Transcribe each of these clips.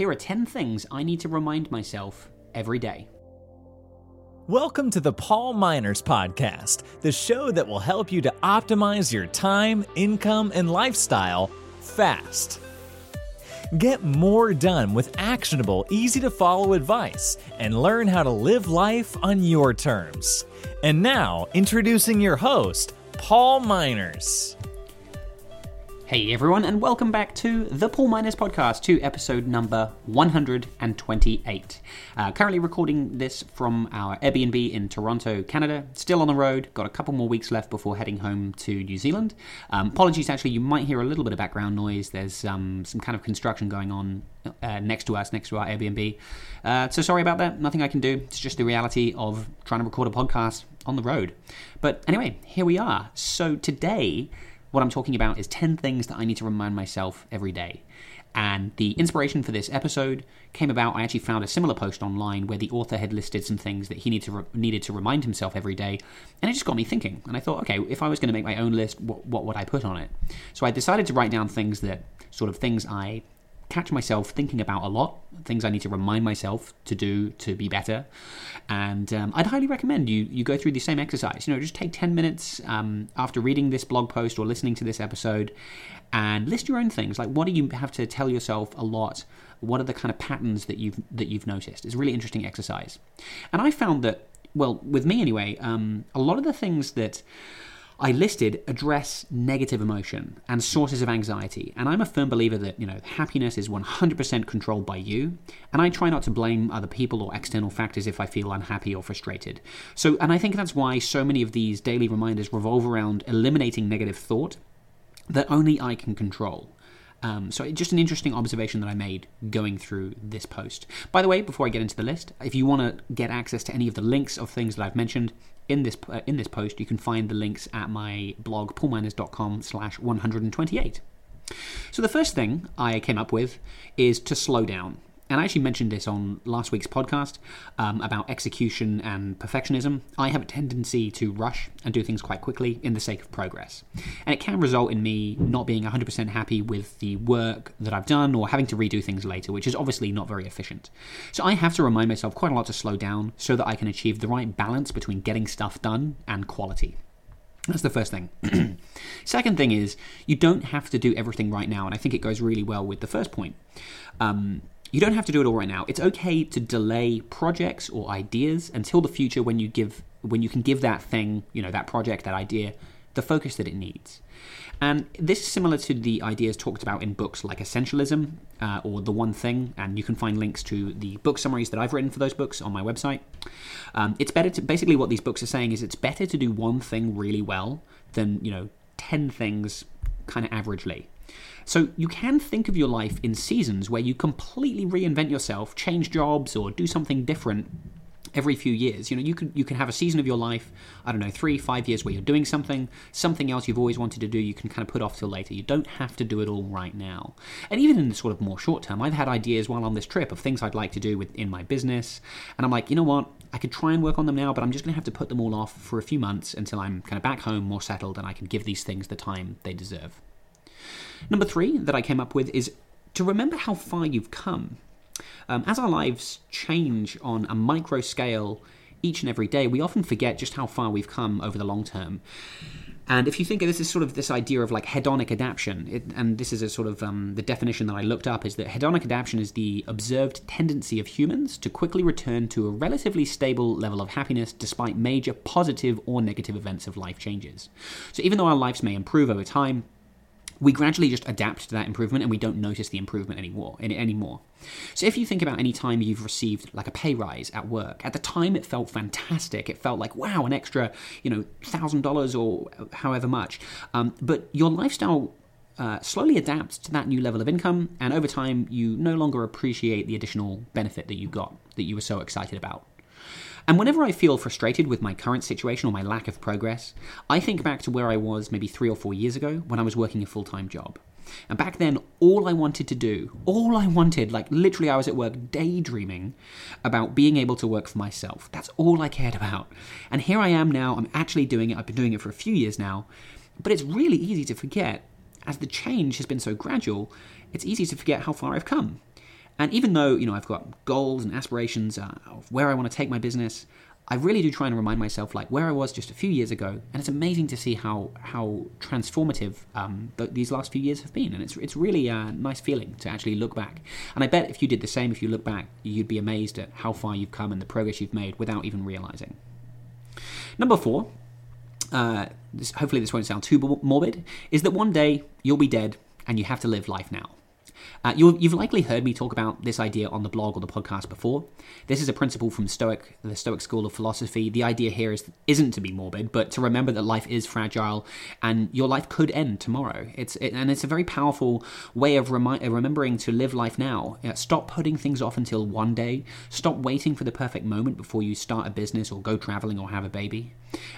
Here are 10 things I need to remind myself every day. Welcome to the Paul Minors Podcast, the show that will help you to optimize your time, income, and lifestyle fast. Get more done with actionable, easy to follow advice and learn how to live life on your terms. And now, introducing your host, Paul Minors. Hey everyone, and welcome back to the Paul Minors Podcast, to episode number 128. Uh, currently recording this from our Airbnb in Toronto, Canada. Still on the road, got a couple more weeks left before heading home to New Zealand. Um, apologies, actually, you might hear a little bit of background noise. There's um, some kind of construction going on uh, next to us, next to our Airbnb. Uh, so sorry about that. Nothing I can do. It's just the reality of trying to record a podcast on the road. But anyway, here we are. So today what I'm talking about is 10 things that I need to remind myself every day. And the inspiration for this episode came about. I actually found a similar post online where the author had listed some things that he needed to, re- needed to remind himself every day. And it just got me thinking. And I thought, okay, if I was going to make my own list, what, what would I put on it? So I decided to write down things that sort of things I catch myself thinking about a lot, things I need to remind myself to do to be better. And um, I'd highly recommend you you go through the same exercise. You know, just take ten minutes um, after reading this blog post or listening to this episode, and list your own things. Like, what do you have to tell yourself a lot? What are the kind of patterns that you've that you've noticed? It's a really interesting exercise. And I found that, well, with me anyway, um, a lot of the things that I listed address negative emotion and sources of anxiety. And I'm a firm believer that, you know, happiness is 100% controlled by you. And I try not to blame other people or external factors if I feel unhappy or frustrated. So, and I think that's why so many of these daily reminders revolve around eliminating negative thought that only I can control. Um, so just an interesting observation that I made going through this post. By the way, before I get into the list, if you want to get access to any of the links of things that I've mentioned, in this uh, in this post, you can find the links at my blog paulminors.com slash 128. So the first thing I came up with is to slow down. And I actually mentioned this on last week's podcast um, about execution and perfectionism. I have a tendency to rush and do things quite quickly in the sake of progress. And it can result in me not being 100% happy with the work that I've done or having to redo things later, which is obviously not very efficient. So I have to remind myself quite a lot to slow down so that I can achieve the right balance between getting stuff done and quality. That's the first thing. Second thing is, you don't have to do everything right now, and I think it goes really well with the first point. Um, you don't have to do it all right now. It's okay to delay projects or ideas until the future when you give when you can give that thing, you know, that project, that idea, the focus that it needs. And this is similar to the ideas talked about in books like Essentialism uh, or The One Thing, and you can find links to the book summaries that I've written for those books on my website. Um, it's better to basically what these books are saying is it's better to do one thing really well than you know ten things kind of averagely. So you can think of your life in seasons where you completely reinvent yourself, change jobs, or do something different every few years. You know, you can you can have a season of your life, I don't know, three, five years where you're doing something, something else you've always wanted to do, you can kind of put off till later. You don't have to do it all right now. And even in the sort of more short term, I've had ideas while on this trip of things I'd like to do within my business, and I'm like, you know what, I could try and work on them now, but I'm just going to have to put them all off for a few months until I'm kind of back home, more settled, and I can give these things the time they deserve. Number three that I came up with is to remember how far you've come. Um, as our lives change on a micro scale each and every day, we often forget just how far we've come over the long term. And if you think of this is sort of this idea of like hedonic adaptation, it, and this is a sort of um, the definition that I looked up is that hedonic adaptation is the observed tendency of humans to quickly return to a relatively stable level of happiness despite major positive or negative events of life changes. So even though our lives may improve over time, we gradually just adapt to that improvement and we don't notice the improvement anymore anymore. So if you think about any time you've received like a pay rise at work, at the time it felt fantastic. It felt like wow, an extra you know thousand dollars or however much. Um, but your lifestyle uh, slowly adapts to that new level of income, and over time you no longer appreciate the additional benefit that you got that you were so excited about. And whenever I feel frustrated with my current situation or my lack of progress, I think back to where I was maybe three or four years ago when I was working a full time job. And back then, all I wanted to do, all I wanted, like literally, I was at work daydreaming about being able to work for myself. That's all I cared about. And here I am now, I'm actually doing it. I've been doing it for a few years now. But it's really easy to forget, as the change has been so gradual, it's easy to forget how far I've come. And even though, you know, I've got goals and aspirations uh, of where I want to take my business, I really do try and remind myself like where I was just a few years ago, and it's amazing to see how how transformative um, th- these last few years have been, and it's it's really a nice feeling to actually look back. And I bet if you did the same, if you look back, you'd be amazed at how far you've come and the progress you've made without even realizing. Number four, uh, this, hopefully this won't sound too morbid, is that one day you'll be dead and you have to live life now. Uh, you have likely heard me talk about this idea on the blog or the podcast before. This is a principle from Stoic, the Stoic school of philosophy. The idea here is isn't to be morbid, but to remember that life is fragile and your life could end tomorrow. It's it, and it's a very powerful way of remi- remembering to live life now. stop putting things off until one day. Stop waiting for the perfect moment before you start a business or go traveling or have a baby.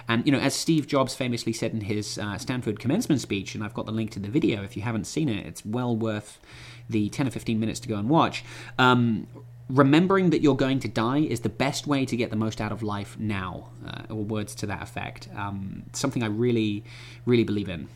And you know, as Steve Jobs famously said in his uh, Stanford commencement speech, and I've got the link to the video if you haven't seen it, it's well worth the 10 or 15 minutes to go and watch. Um, remembering that you're going to die is the best way to get the most out of life now, uh, or words to that effect. Um, something I really, really believe in.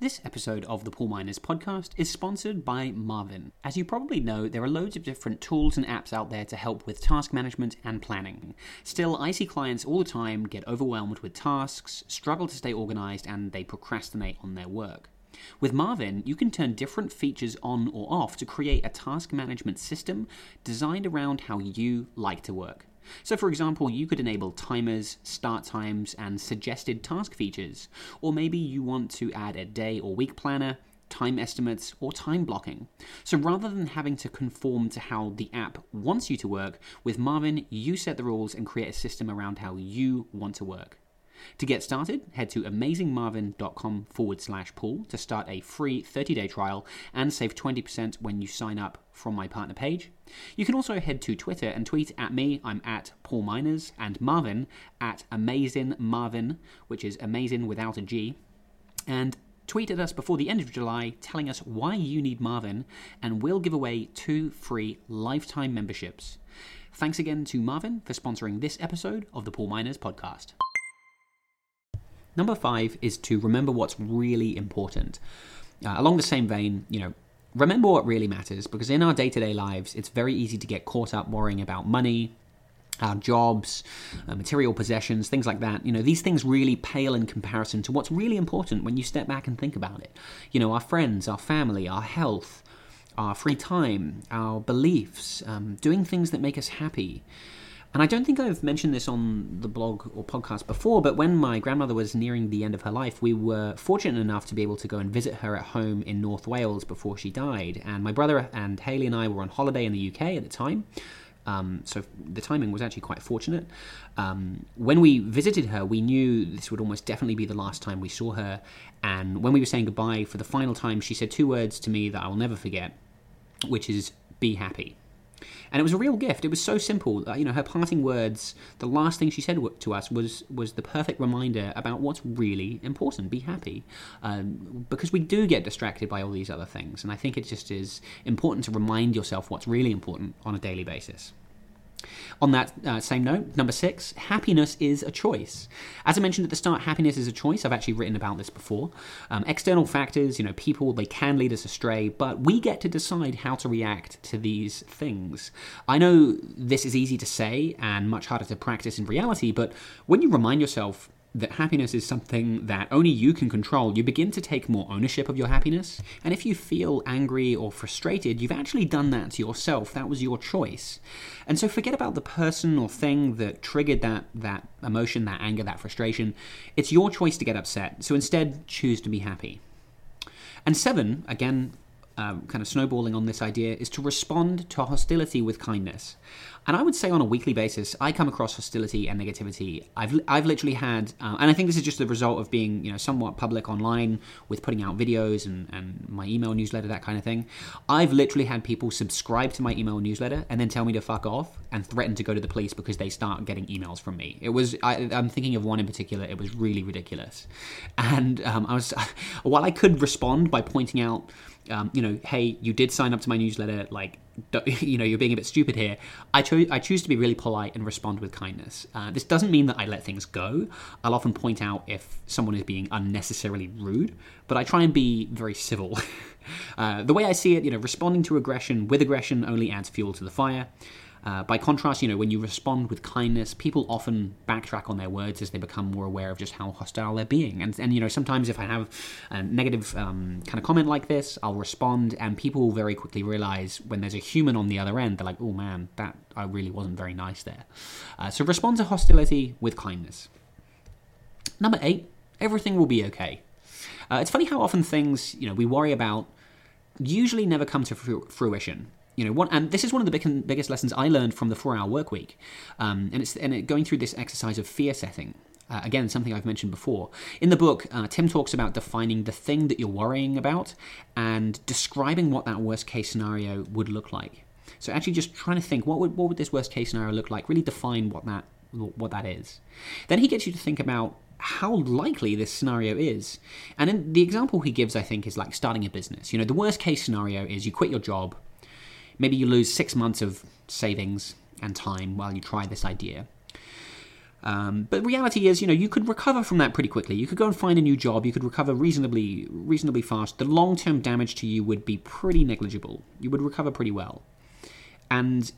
This episode of the Paul Minors podcast is sponsored by Marvin. As you probably know, there are loads of different tools and apps out there to help with task management and planning. Still, I see clients all the time get overwhelmed with tasks, struggle to stay organized, and they procrastinate on their work. With Marvin, you can turn different features on or off to create a task management system designed around how you like to work. So, for example, you could enable timers, start times, and suggested task features. Or maybe you want to add a day or week planner, time estimates, or time blocking. So rather than having to conform to how the app wants you to work, with Marvin, you set the rules and create a system around how you want to work. To get started, head to amazingmarvin.com forward slash Paul to start a free 30 day trial and save 20% when you sign up from my partner page. You can also head to Twitter and tweet at me. I'm at Paul Minors and Marvin at Amazing Marvin, which is amazing without a G. And tweet at us before the end of July telling us why you need Marvin, and we'll give away two free lifetime memberships. Thanks again to Marvin for sponsoring this episode of the Paul Minors podcast. Number five is to remember what's really important. Uh, along the same vein, you know, remember what really matters because in our day to day lives, it's very easy to get caught up worrying about money, our jobs, uh, material possessions, things like that. You know, these things really pale in comparison to what's really important when you step back and think about it. You know, our friends, our family, our health, our free time, our beliefs, um, doing things that make us happy. And I don't think I've mentioned this on the blog or podcast before, but when my grandmother was nearing the end of her life, we were fortunate enough to be able to go and visit her at home in North Wales before she died. And my brother and Haley and I were on holiday in the UK at the time. Um, so the timing was actually quite fortunate. Um, when we visited her, we knew this would almost definitely be the last time we saw her. And when we were saying goodbye for the final time, she said two words to me that I will never forget, which is be happy. And it was a real gift. It was so simple. you know, her parting words, the last thing she said to us was was the perfect reminder about what's really important. Be happy, um, because we do get distracted by all these other things, and I think it just is important to remind yourself what's really important on a daily basis. On that uh, same note, number six, happiness is a choice. As I mentioned at the start, happiness is a choice. I've actually written about this before. Um, external factors, you know, people, they can lead us astray, but we get to decide how to react to these things. I know this is easy to say and much harder to practice in reality, but when you remind yourself that happiness is something that only you can control, you begin to take more ownership of your happiness. And if you feel angry or frustrated, you've actually done that to yourself. That was your choice. And so forget about the person or thing that triggered that, that emotion, that anger, that frustration. It's your choice to get upset. So instead, choose to be happy. And seven, again, um, kind of snowballing on this idea is to respond to hostility with kindness. And I would say on a weekly basis, I come across hostility and negativity. I've, I've literally had, uh, and I think this is just the result of being, you know, somewhat public online with putting out videos and, and my email newsletter, that kind of thing. I've literally had people subscribe to my email newsletter and then tell me to fuck off and threaten to go to the police because they start getting emails from me. It was, I, am thinking of one in particular, it was really ridiculous. And um, I was, while I could respond by pointing out um, you know, hey, you did sign up to my newsletter. Like, you know, you're being a bit stupid here. I chose I choose to be really polite and respond with kindness. Uh, this doesn't mean that I let things go. I'll often point out if someone is being unnecessarily rude, but I try and be very civil. uh, the way I see it, you know, responding to aggression with aggression only adds fuel to the fire. Uh, by contrast, you know, when you respond with kindness, people often backtrack on their words as they become more aware of just how hostile they're being. And, and you know, sometimes if I have a negative um, kind of comment like this, I'll respond, and people very quickly realize when there's a human on the other end, they're like, oh man, that I really wasn't very nice there. Uh, so respond to hostility with kindness. Number eight, everything will be okay. Uh, it's funny how often things, you know, we worry about usually never come to fruition you know, one, and this is one of the big, biggest lessons I learned from the four-hour work week, um, and it's and it, going through this exercise of fear setting. Uh, again, something I've mentioned before. In the book, uh, Tim talks about defining the thing that you're worrying about and describing what that worst case scenario would look like. So actually, just trying to think what would what would this worst case scenario look like? Really define what that what that is. Then he gets you to think about how likely this scenario is. And the example he gives, I think, is like starting a business. You know, the worst case scenario is you quit your job, Maybe you lose six months of savings and time while you try this idea. Um, but reality is, you know, you could recover from that pretty quickly. You could go and find a new job. You could recover reasonably, reasonably fast. The long-term damage to you would be pretty negligible. You would recover pretty well. And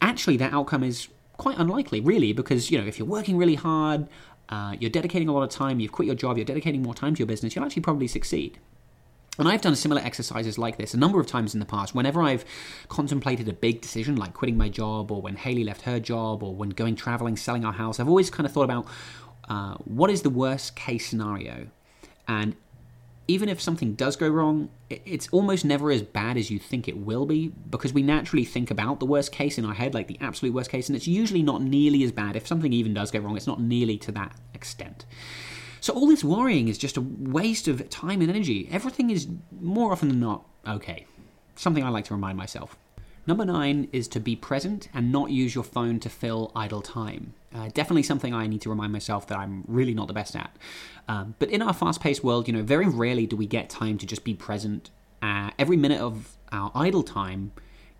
actually, that outcome is quite unlikely, really, because you know, if you're working really hard, uh, you're dedicating a lot of time, you've quit your job, you're dedicating more time to your business, you'll actually probably succeed. And I've done similar exercises like this a number of times in the past. Whenever I've contemplated a big decision like quitting my job, or when Haley left her job, or when going traveling, selling our house, I've always kind of thought about uh, what is the worst case scenario. And even if something does go wrong, it's almost never as bad as you think it will be because we naturally think about the worst case in our head, like the absolute worst case, and it's usually not nearly as bad. If something even does go wrong, it's not nearly to that extent. So all this worrying is just a waste of time and energy. Everything is more often than not okay. Something I like to remind myself. Number nine is to be present and not use your phone to fill idle time. Uh, definitely something I need to remind myself that I'm really not the best at. Um, but in our fast-paced world, you know, very rarely do we get time to just be present. Uh, every minute of our idle time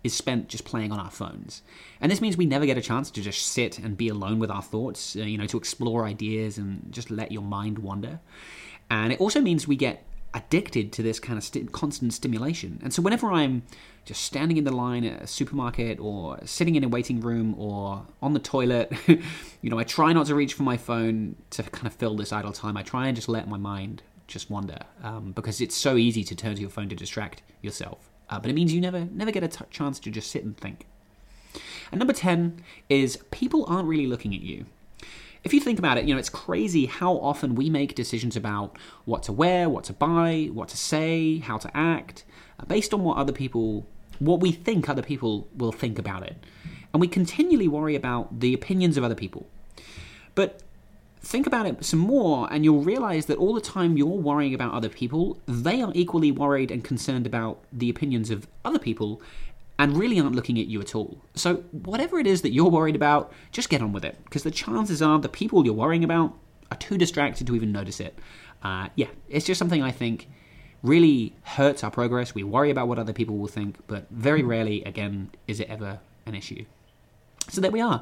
is spent just playing on our phones. And this means we never get a chance to just sit and be alone with our thoughts, uh, you know, to explore ideas and just let your mind wander. And it also means we get addicted to this kind of st- constant stimulation. And so whenever I'm just standing in the line at a supermarket or sitting in a waiting room or on the toilet, you know, I try not to reach for my phone to kind of fill this idle time. I try and just let my mind just wander um, because it's so easy to turn to your phone to distract yourself uh, but it means you never never get a t- chance to just sit and think. And number 10 is people aren't really looking at you. If you think about it, you know, it's crazy how often we make decisions about what to wear, what to buy, what to say, how to act, uh, based on what other people, what we think other people will think about it. And we continually worry about the opinions of other people. But think about it some more and you'll realize that all the time you're worrying about other people, they are equally worried and concerned about the opinions of other people and really aren't looking at you at all. So, whatever it is that you're worried about, just get on with it because the chances are the people you're worrying about are too distracted to even notice it. Uh, yeah, it's just something I think really hurts our progress. We worry about what other people will think, but very rarely, again, is it ever an issue. So there we are.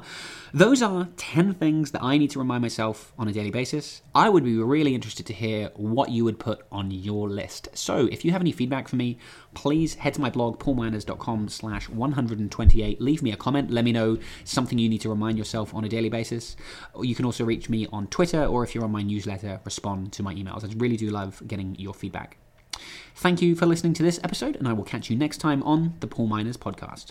Those are 10 things that I need to remind myself on a daily basis. I would be really interested to hear what you would put on your list. So if you have any feedback for me, please head to my blog, paulminors.com slash 128. Leave me a comment. Let me know something you need to remind yourself on a daily basis. You can also reach me on Twitter, or if you're on my newsletter, respond to my emails. I really do love getting your feedback. Thank you for listening to this episode, and I will catch you next time on the Paul Minors Podcast.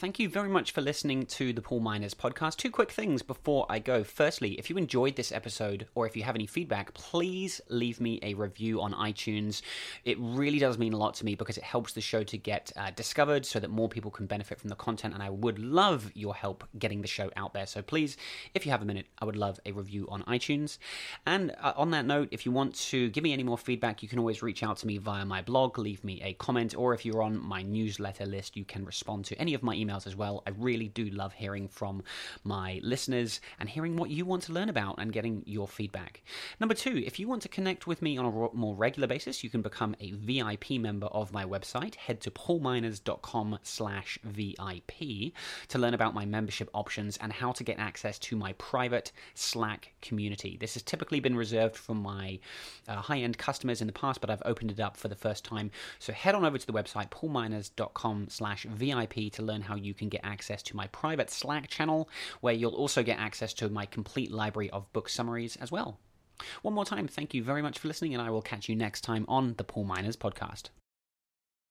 Thank you very much for listening to the Paul Minors podcast. Two quick things before I go. Firstly, if you enjoyed this episode or if you have any feedback, please leave me a review on iTunes. It really does mean a lot to me because it helps the show to get uh, discovered so that more people can benefit from the content. And I would love your help getting the show out there. So please, if you have a minute, I would love a review on iTunes. And uh, on that note, if you want to give me any more feedback, you can always reach out to me via my blog, leave me a comment, or if you're on my newsletter list, you can respond to any of my emails emails as well. I really do love hearing from my listeners and hearing what you want to learn about and getting your feedback. Number two, if you want to connect with me on a more regular basis, you can become a VIP member of my website. Head to paulminors.com slash VIP to learn about my membership options and how to get access to my private Slack community. This has typically been reserved for my uh, high-end customers in the past, but I've opened it up for the first time. So head on over to the website paulminors.com slash VIP to learn how you can get access to my private Slack channel, where you'll also get access to my complete library of book summaries as well. One more time, thank you very much for listening, and I will catch you next time on the Paul Minors Podcast.